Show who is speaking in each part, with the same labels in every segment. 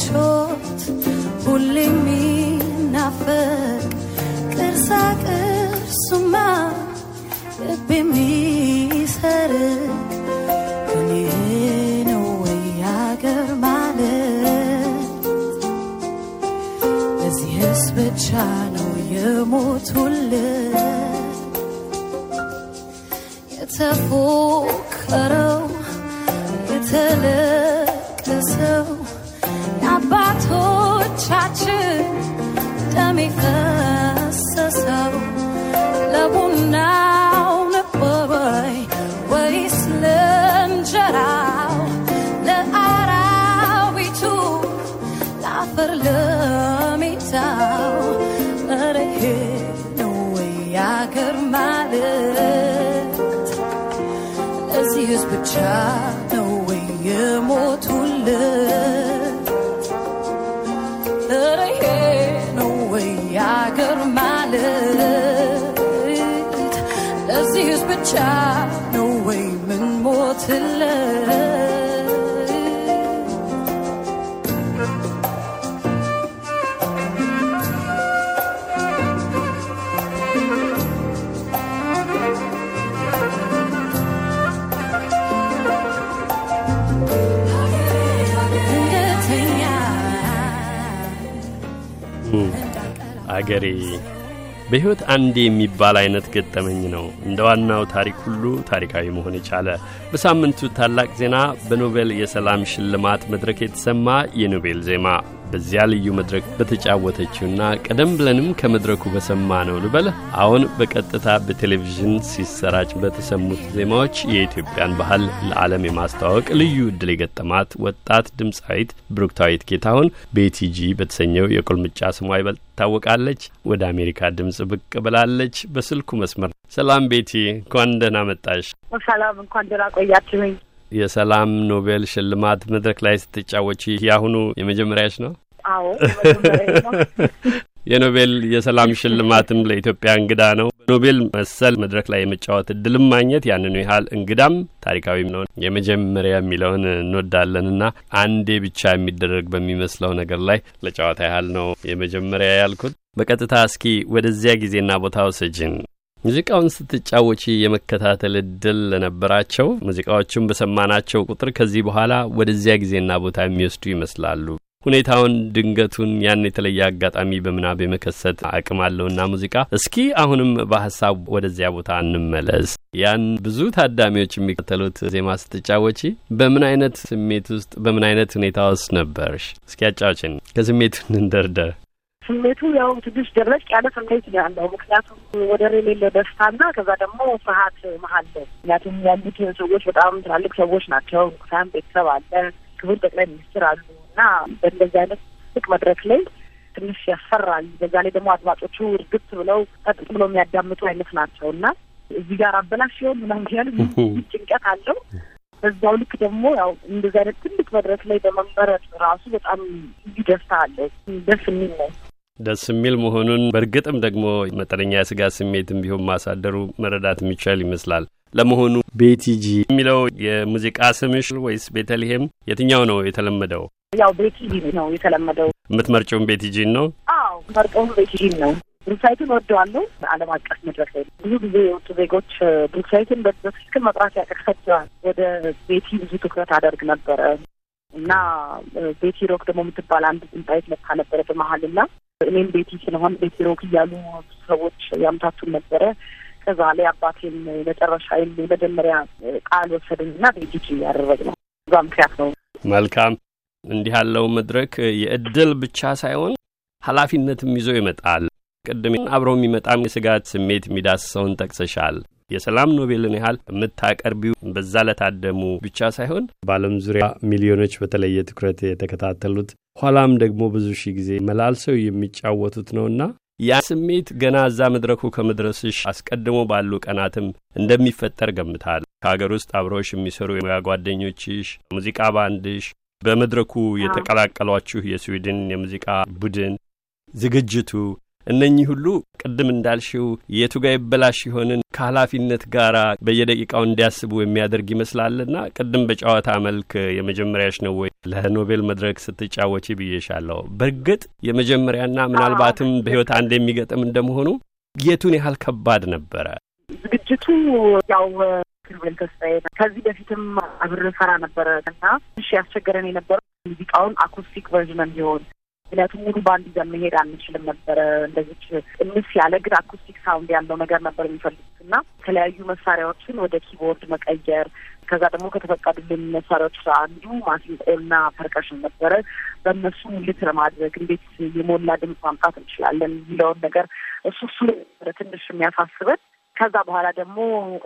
Speaker 1: ምቾት ሁሌ የሚናፈቅ ቅርሳ ቅርሱማ ልብ የሚሰርቅ እኔ ነው ወይ አገር ማለት? ለዚህስ ብቻ ነው የሞቱለት የተፎከረው የተለቀሰው የአባቶቻችን ደም የፈሰሰው ለቡናው ነበር ወይ ወይስ ለእንጀራው ለአራዊቱ ለአፈር ለሜታው ኧረ ይሄ ነው ወይ አገር ማለት ለዚህስ ብቻ ለዚህስ ብቻ ነው ወይ ምን ሞትለት እንደተኛ
Speaker 2: አገሬ በሕይወት አንዴ የሚባል አይነት ገጠመኝ ነው። እንደ ዋናው ታሪክ ሁሉ ታሪካዊ መሆን የቻለ በሳምንቱ ታላቅ ዜና በኖቤል የሰላም ሽልማት መድረክ የተሰማ የኖቤል ዜማ በዚያ ልዩ መድረክ በተጫወተችውና ቀደም ብለንም ከመድረኩ በሰማ ነው ልበል አሁን በቀጥታ በቴሌቪዥን ሲሰራጭ በተሰሙት ዜማዎች የኢትዮጵያን ባህል ለዓለም የማስተዋወቅ ልዩ ዕድል የገጠማት ወጣት ድምፃዊት ብሩክታዊት ጌታሁን ቤቲጂ በተሰኘው የቁልምጫ ስሟ ይበልጥ ትታወቃለች። ወደ አሜሪካ ድምፅ ብቅ ብላለች። በስልኩ መስመር ሰላም ቤቲ፣ እንኳን ደህና መጣሽ።
Speaker 3: ሰላም እንኳን ደህና ቆያችሁኝ።
Speaker 2: የሰላም ኖቤል ሽልማት መድረክ ላይ ስትጫወች የአሁኑ የመጀመሪያሽ ነው?
Speaker 3: አዎ
Speaker 2: የኖቤል የሰላም ሽልማትም ለኢትዮጵያ እንግዳ ነው። በኖቤል መሰል መድረክ ላይ የመጫወት እድልም ማግኘት ያንኑ ያህል እንግዳም ታሪካዊም ነው። የመጀመሪያ የሚለውን እንወዳለንና አንዴ ብቻ የሚደረግ በሚመስለው ነገር ላይ ለጨዋታ ያህል ነው የመጀመሪያ ያልኩት። በቀጥታ እስኪ ወደዚያ ጊዜና ቦታ ውሰጅን። ሙዚቃውን ስትጫወቺ የመከታተል እድል ለነበራቸው ሙዚቃዎቹን በሰማናቸው ቁጥር ከዚህ በኋላ ወደዚያ ጊዜና ቦታ የሚወስዱ ይመስላሉ። ሁኔታውን፣ ድንገቱን፣ ያን የተለየ አጋጣሚ በምናብ የመከሰት አቅም አለውና ሙዚቃ። እስኪ አሁንም በሀሳብ ወደዚያ ቦታ እንመለስ። ያን ብዙ ታዳሚዎች የሚከተሉት ዜማ ስትጫወቺ በምን አይነት ስሜት ውስጥ በምን አይነት ሁኔታ ውስጥ ነበርሽ? እስኪ ያጫውችን፣ ከስሜቱ እንደርደር።
Speaker 3: ስሜቱ ያው ትንሽ ደረቅ ያለ ስሜት ነው ያለው። ምክንያቱም ወደር የሌለ ደስታና ከዛ ደግሞ ፍርሃት መሀል ነው። ምክንያቱም ያሉት ሰዎች በጣም ትላልቅ ሰዎች ናቸው። ንጉሳን ቤተሰብ አለ፣ ክቡር ጠቅላይ ሚኒስትር አሉ እና በእንደዚህ አይነት ትልቅ መድረክ ላይ ትንሽ ያስፈራል። በዛ ላይ ደግሞ አድማጮቹ እርግጥ ብለው ቀጥ ብለው የሚያዳምጡ አይነት ናቸው እና እዚህ ጋር አበላሽ ሲሆን ምናምን ያህል ጭንቀት አለው። በዛው ልክ ደግሞ ያው እንደዚህ አይነት ትልቅ መድረክ ላይ በመመረጥ ራሱ በጣም ደስታ አለው። ደስ የሚል ነው።
Speaker 2: ደስ የሚል መሆኑን በእርግጥም ደግሞ መጠነኛ የስጋት ስሜትም ቢሆን ማሳደሩ መረዳት የሚቻል ይመስላል። ለመሆኑ ቤቲጂ የሚለው የሙዚቃ ስምሽ ወይስ ቤተልሔም የትኛው ነው የተለመደው?
Speaker 3: ያው ቤቲጂ ነው የተለመደው።
Speaker 2: የምትመርጨውን ቤቲጂን ነው?
Speaker 3: አዎ መርጠውን ቤቲጂን ነው። ብሩክሳይትን ወደዋለሁ። ዓለም አቀፍ መድረክ ላይ ብዙ ጊዜ የወጡ ዜጎች ብሩክሳይትን በትክክል መጥራት ያቀርሳቸዋል። ወደ ቤቲ ብዙ ትኩረት አደርግ ነበረ እና ቤቲ ሮክ ደግሞ የምትባል አንድ ድምፃዊት መታ ነበረ በመሀል እና እኔም ቤቲ ስለሆን ቤቲ ሮክ እያሉ ሰዎች ያምታቱን ነበረ። ከዛ ላይ አባቴን መጨረሻ የመጀመሪያ ቃል ወሰድን እና ቤቲጂ ያደረግ ነው። እዛ ምክንያት ነው።
Speaker 2: መልካም እንዲህ ያለው መድረክ የእድል ብቻ ሳይሆን ኃላፊነትም ይዞ ይመጣል። ቅድም አብረው የሚመጣም የስጋት ስሜት የሚዳስሰውን ጠቅሰሻል። የሰላም ኖቤልን ያህል የምታቀርቢው በዛ ለታደሙ ብቻ ሳይሆን በዓለም ዙሪያ ሚሊዮኖች በተለየ ትኩረት የተከታተሉት ኋላም ደግሞ ብዙ ሺህ ጊዜ መላልሰው የሚጫወቱት ነውና ያ ስሜት ገና እዛ መድረኩ ከመድረስሽ አስቀድሞ ባሉ ቀናትም እንደሚፈጠር ገምታል። ከሀገር ውስጥ አብረውሽ የሚሰሩ የሙያ ጓደኞችሽ፣ ሙዚቃ ባንድሽ፣ በመድረኩ የተቀላቀሏችሁ የስዊድን የሙዚቃ ቡድን ዝግጅቱ እነኚህ ሁሉ ቅድም እንዳልሽው የቱ ጋ ይበላሽ ይሆንን ከኃላፊነት ጋር በየደቂቃው እንዲያስቡ የሚያደርግ ይመስላልና ቅድም በጨዋታ መልክ የመጀመሪያሽ ነው ወይ ለኖቤል መድረክ ስትጫወቺ ብዬሻለሁ። በእርግጥ የመጀመሪያና ምናልባትም በሕይወት አንድ የሚገጥም እንደመሆኑ የቱን ያህል ከባድ ነበረ?
Speaker 3: ዝግጅቱ ያው ኪሩቤል ተስፋዬ ከዚህ በፊትም አብሬ ሰራ ነበረ እና ትንሽ ያስቸገረን የነበረው ሙዚቃውን acoustic version እንዲሆን ምክንያቱም ሙሉ ባንድ ይዘን መሄድ አንችልም ነበረ። እንደዚች እንስ ያለ ግን acoustic sound ያለው ነገር ነበር የሚፈልጉት እና የተለያዩ መሳሪያዎችን ወደ keyboard መቀየር ከዛ ደግሞ ከተፈቀዱልን መሳሪያዎች አንዱ ማሲንቆና percussion ነበረ። በእነሱ ሙልት ለማድረግ እንዴት የሞላ ድምፅ ማምጣት እንችላለን የሚለውን ነገር እሱ እሱ ትንሽ የሚያሳስበን ከዛ በኋላ ደግሞ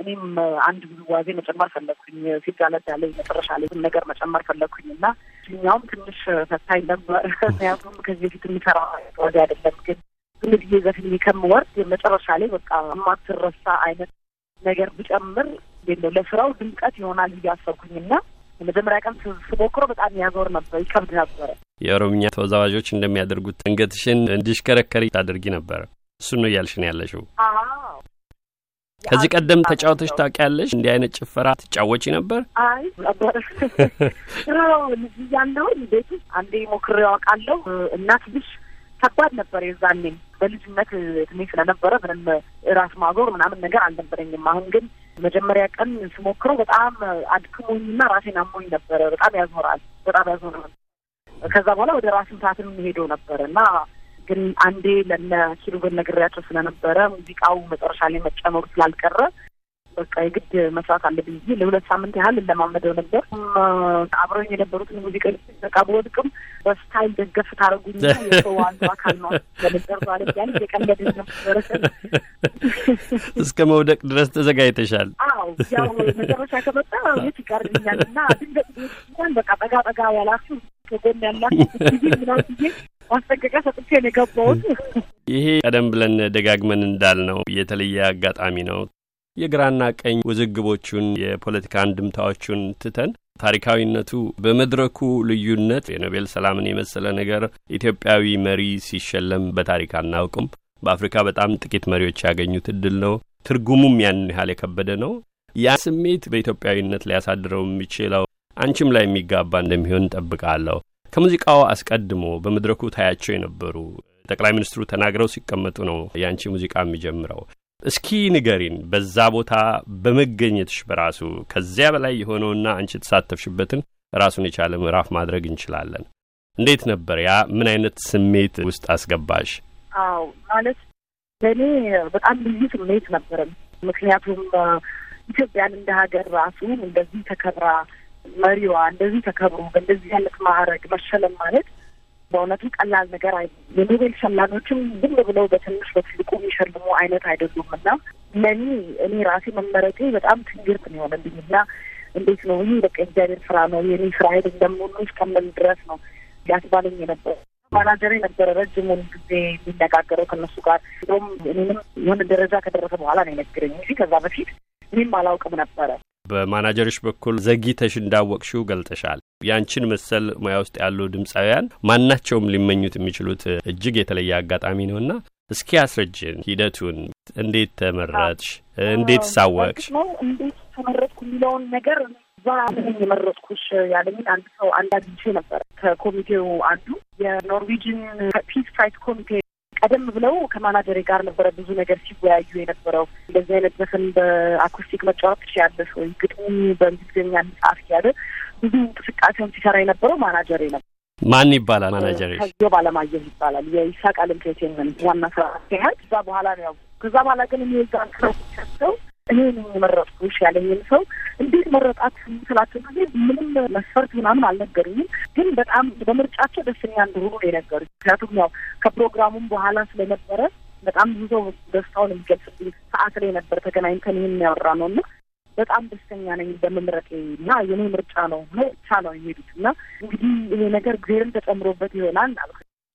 Speaker 3: እኔም አንድ ውዝዋዜ መጨመር ፈለግኩኝ። ሲጋለጥ ያለ መጨረሻ ላይ ነገር መጨመር ፈለግኩኝ እና እኛውም ትንሽ ፈታኝ ነበር። ምክንያቱም ከዚህ በፊት የሚሰራ ዋዜ አይደለም። ግን ዝም ብዬ ዘፍኝ ከምወርድ መጨረሻ ላይ በቃ የማትረሳ አይነት ነገር ብጨምር ነው ለስራው ድምቀት ይሆናል ብዬ አሰብኩኝ እና የመጀመሪያ ቀን ስሞክሮ በጣም ያዞር ነበር፣ ይከብድ ነበረ።
Speaker 2: የኦሮምኛ ተወዛዋዦች እንደሚያደርጉት አንገትሽን እንዲሽከረከሪ ታደርጊ ነበር። እሱን ነው እያልሽን ያለሽው? ከዚህ ቀደም ተጫውተሽ ታውቂያለሽ? እንዲህ አይነት ጭፈራ ትጫወቺ ነበር?
Speaker 3: አይ ነበር ልጅ እያለሁ ቤት ውስጥ አንዴ ሞክሬው አውቃለሁ እና ትንሽ ከባድ ነበር የዛኔም በልጅነት እድሜ ስለነበረ ምንም ራስ ማዞር ምናምን ነገር አልነበረኝም። አሁን ግን መጀመሪያ ቀን ስሞክረው በጣም አድክሞኝና ራሴን አሞኝ ነበረ። በጣም ያዞራል፣ በጣም ያዞራል። ከዛ በኋላ ወደ ራስ ምታትም ሄደው ነበር እና ግን አንዴ ለነ ኪሩቤል ነግሬያቸው ስለነበረ ሙዚቃው መጨረሻ ላይ መጨመሩ ስላልቀረ በቃ የግድ መስራት አለብኝ ብዬ ለሁለት ሳምንት ያህል እንለማመደው ነበር። አብረኝ የነበሩትን ሙዚቃ በቃ በወድቅም በስታይል ደገፍ ታደረጉኝ የሰው አንዱ አካል ነው ለነበር ማለት ያን የቀለድ ነበረ።
Speaker 2: እስከ መውደቅ ድረስ ተዘጋጅተሻል?
Speaker 3: አዎ ያው መጨረሻ ከመጣ የት ይቀርልኛል እና ድንገት እንኳን በቃ ጠጋ ጠጋ ያላችሁ ከጎን ያላችሁ ጊዜ ምናምን ጊዜ ማስጠንቀቂያ ሰጥቼ ነው የገባሁት።
Speaker 2: ይሄ ቀደም ብለን ደጋግመን እንዳልነው የተለየ አጋጣሚ ነው። የግራና ቀኝ ውዝግቦቹን የፖለቲካ አንድምታዎቹን ትተን ታሪካዊነቱ በመድረኩ ልዩነት የኖቤል ሰላምን የመሰለ ነገር ኢትዮጵያዊ መሪ ሲሸለም በታሪክ አናውቅም። በአፍሪካ በጣም ጥቂት መሪዎች ያገኙት እድል ነው። ትርጉሙም ያንን ያህል የከበደ ነው። ያ ስሜት በኢትዮጵያዊነት ሊያሳድረው የሚችለው አንቺም ላይ የሚጋባ እንደሚሆን እንጠብቃለሁ። ከሙዚቃው አስቀድሞ በመድረኩ ታያቸው የነበሩ ጠቅላይ ሚኒስትሩ ተናግረው ሲቀመጡ ነው የአንቺ ሙዚቃ የሚጀምረው። እስኪ ንገሪን፣ በዛ ቦታ በመገኘትሽ በራሱ ከዚያ በላይ የሆነውና አንቺ የተሳተፍሽበትን ራሱን የቻለ ምዕራፍ ማድረግ እንችላለን። እንዴት ነበር ያ? ምን አይነት ስሜት ውስጥ አስገባሽ?
Speaker 3: አዎ ማለት ለእኔ በጣም ልዩ ስሜት ነበረም። ምክንያቱም ኢትዮጵያን እንደ ሀገር ራሱ እንደዚህ ተከብራ መሪዋ እንደዚህ ተከብሮ በእንደዚህ አይነት ማዕረግ መሸለም ማለት በእውነቱ ቀላል ነገር አይ የኖቤል ሸላኞችም ዝም ብለው በትንሽ በትልቁ የሚሸልሙ አይነት አይደሉም። እና ለእኔ እኔ ራሴ መመረጤ በጣም ትንግርት ነው የሆነልኝ። እና እንዴት ነው? ይህ በቃ እግዚአብሔር ስራ ነው የኔ ስራ አይደለም ሁሉ እስከምን ድረስ ነው ያስባለኝ የነበረ ማናጀር የነበረ ረጅሙን ጊዜ የሚነጋገረው ከእነሱ ጋር። እንደውም እኔንም የሆነ ደረጃ ከደረሰ በኋላ ነው የነገረኝ እንጂ ከዛ በፊት እኔም አላውቅም ነበረ።
Speaker 2: በማናጀሮች በኩል ዘግይተሽ እንዳወቅሽው ገልጠሻል። ያንቺን መሰል ሙያ ውስጥ ያሉ ድምፃውያን ማናቸውም ሊመኙት የሚችሉት እጅግ የተለየ አጋጣሚ ነውና እስኪ አስረጅን ሂደቱን። እንዴት ተመረጥሽ? እንዴት ሳወቅሽ?
Speaker 3: እንዴት ተመረጥኩ የሚለውን ነገር እዛ የመረጥኩሽ ያለኝን አንድ ሰው አንድ አግኝቼ ነበር። ከኮሚቴው አንዱ የ Norwegian Peace Prize ኮሚቴ ቀደም ብለው ከማናጀሬ ጋር ነበረ ብዙ ነገር ሲወያዩ የነበረው። እንደዚህ አይነት ዘፈን በ acoustic መጫወት ትችያለሽ ወይ፣ ግጥሙ በእንግሊዝኛ ጻፍ እያለ ብዙ እንቅስቃሴውን ሲሰራ የነበረው ማናጀሬ ነበር።
Speaker 2: ማን ይባላል ማናጀሬ?
Speaker 3: ከዚዮ ባለማየሁ ይባላል። የይሳቅ Entertainment ዋና ስራ ሲያህል እዛ በኋላ ነው ያው ከዛ በኋላ ግን እኔ እዛ እኔ የመረጥኩሽ ያለኝን ሰው እንዴት መረጣት ስላቸው ጊዜ ምንም መስፈርት ምናምን አልነገሩኝም። ግን በጣም በምርጫቸው ደስተኛ እንደሆኑ ነው የነገሩኝ። ምክንያቱም ያው ከፕሮግራሙም በኋላ ስለነበረ በጣም ብዙ ሰው ደስታውን የሚገልጽብኝ ሰዓት ላይ ነበር ተገናኝተን ይህን ያወራ ነው እና በጣም ደስተኛ ነኝ በመምረጤ እና የኔ ምርጫ ነው ብቻ ነው የሄዱት እና እንግዲህ ይሄ ነገር እግዜርም ተጨምሮበት ይሆናል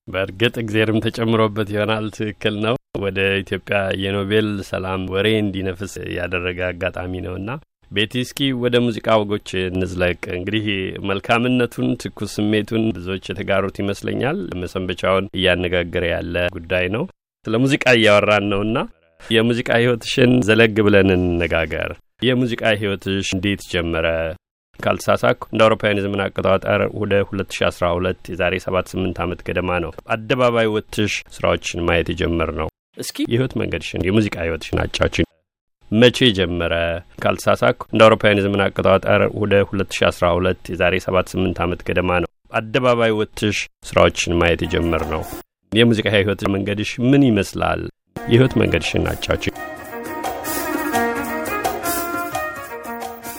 Speaker 2: በእርግጥ እግዜርም ተጨምሮበት ይሆናል። ትክክል ነው። ወደ ኢትዮጵያ የኖቤል ሰላም ወሬ እንዲነፍስ ያደረገ አጋጣሚ ነውና ቤቲ፣ እስኪ ወደ ሙዚቃ ወጎች እንዝለቅ። እንግዲህ መልካምነቱን፣ ትኩስ ስሜቱን ብዙዎች የተጋሩት ይመስለኛል። መሰንበቻውን እያነጋገረ ያለ ጉዳይ ነው። ስለ ሙዚቃ እያወራን ነውና የሙዚቃ ህይወትሽን ዘለግ ብለን እንነጋገር። የሙዚቃ ህይወትሽ እንዴት ጀመረ? ካልተሳሳኩ እንደ አውሮፓውያን የዘመን አቆጣጠር ወደ 2012 የዛሬ 78 ዓመት ገደማ ነው አደባባይ ወጥሽ ስራዎችን ማየት የጀመር ነው። እስኪ የህይወት መንገድሽን የሙዚቃ ህይወትሽን አጫችን። መቼ ጀመረ? ካልተሳሳኩ እንደ አውሮፓውያን የዘመን አቆጣጠር ወደ 2012 የዛሬ 78 ዓመት ገደማ ነው አደባባይ ወጥሽ ስራዎችን ማየት የጀመር ነው። የሙዚቃ ህይወት መንገድሽ ምን ይመስላል? የህይወት መንገድሽን አጫችን።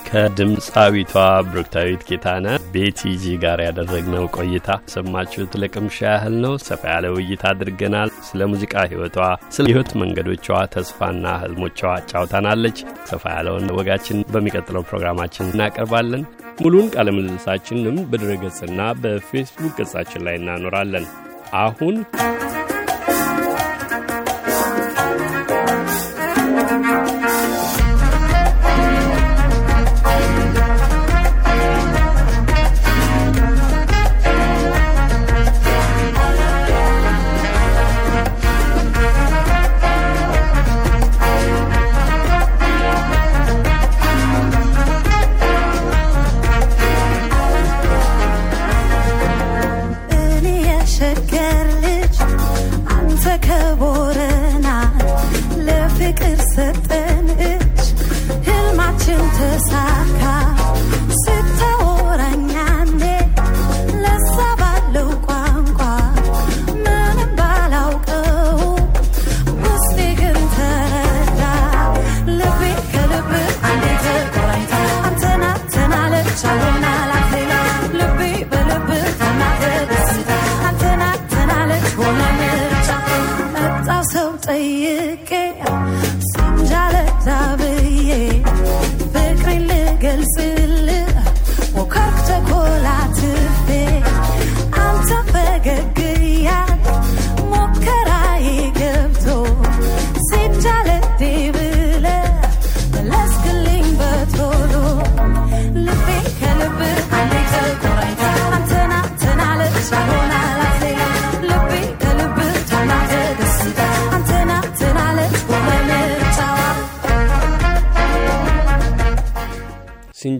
Speaker 2: ከድምፃዊቷ ብሩክታዊት ጌታነህ ቤቲጂ ጋር ያደረግነው ቆይታ ሰማችሁት። ለቅምሻ ያህል ነው። ሰፋ ያለ ውይይት አድርገናል። ስለ ሙዚቃ ህይወቷ፣ ስለ ህይወት መንገዶቿ፣ ተስፋና ህልሞቿ አጫውታናለች። ሰፋ ያለውን ወጋችን በሚቀጥለው ፕሮግራማችን እናቀርባለን። ሙሉን ቃለ ምልልሳችንም በድረ ገጽና በፌስቡክ ገጻችን ላይ እናኖራለን። አሁን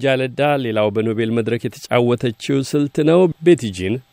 Speaker 2: ሲንጃለዳ ሌላው በኖቤል መድረክ የተጫወተችው ስልት ነው። ቤቲጂን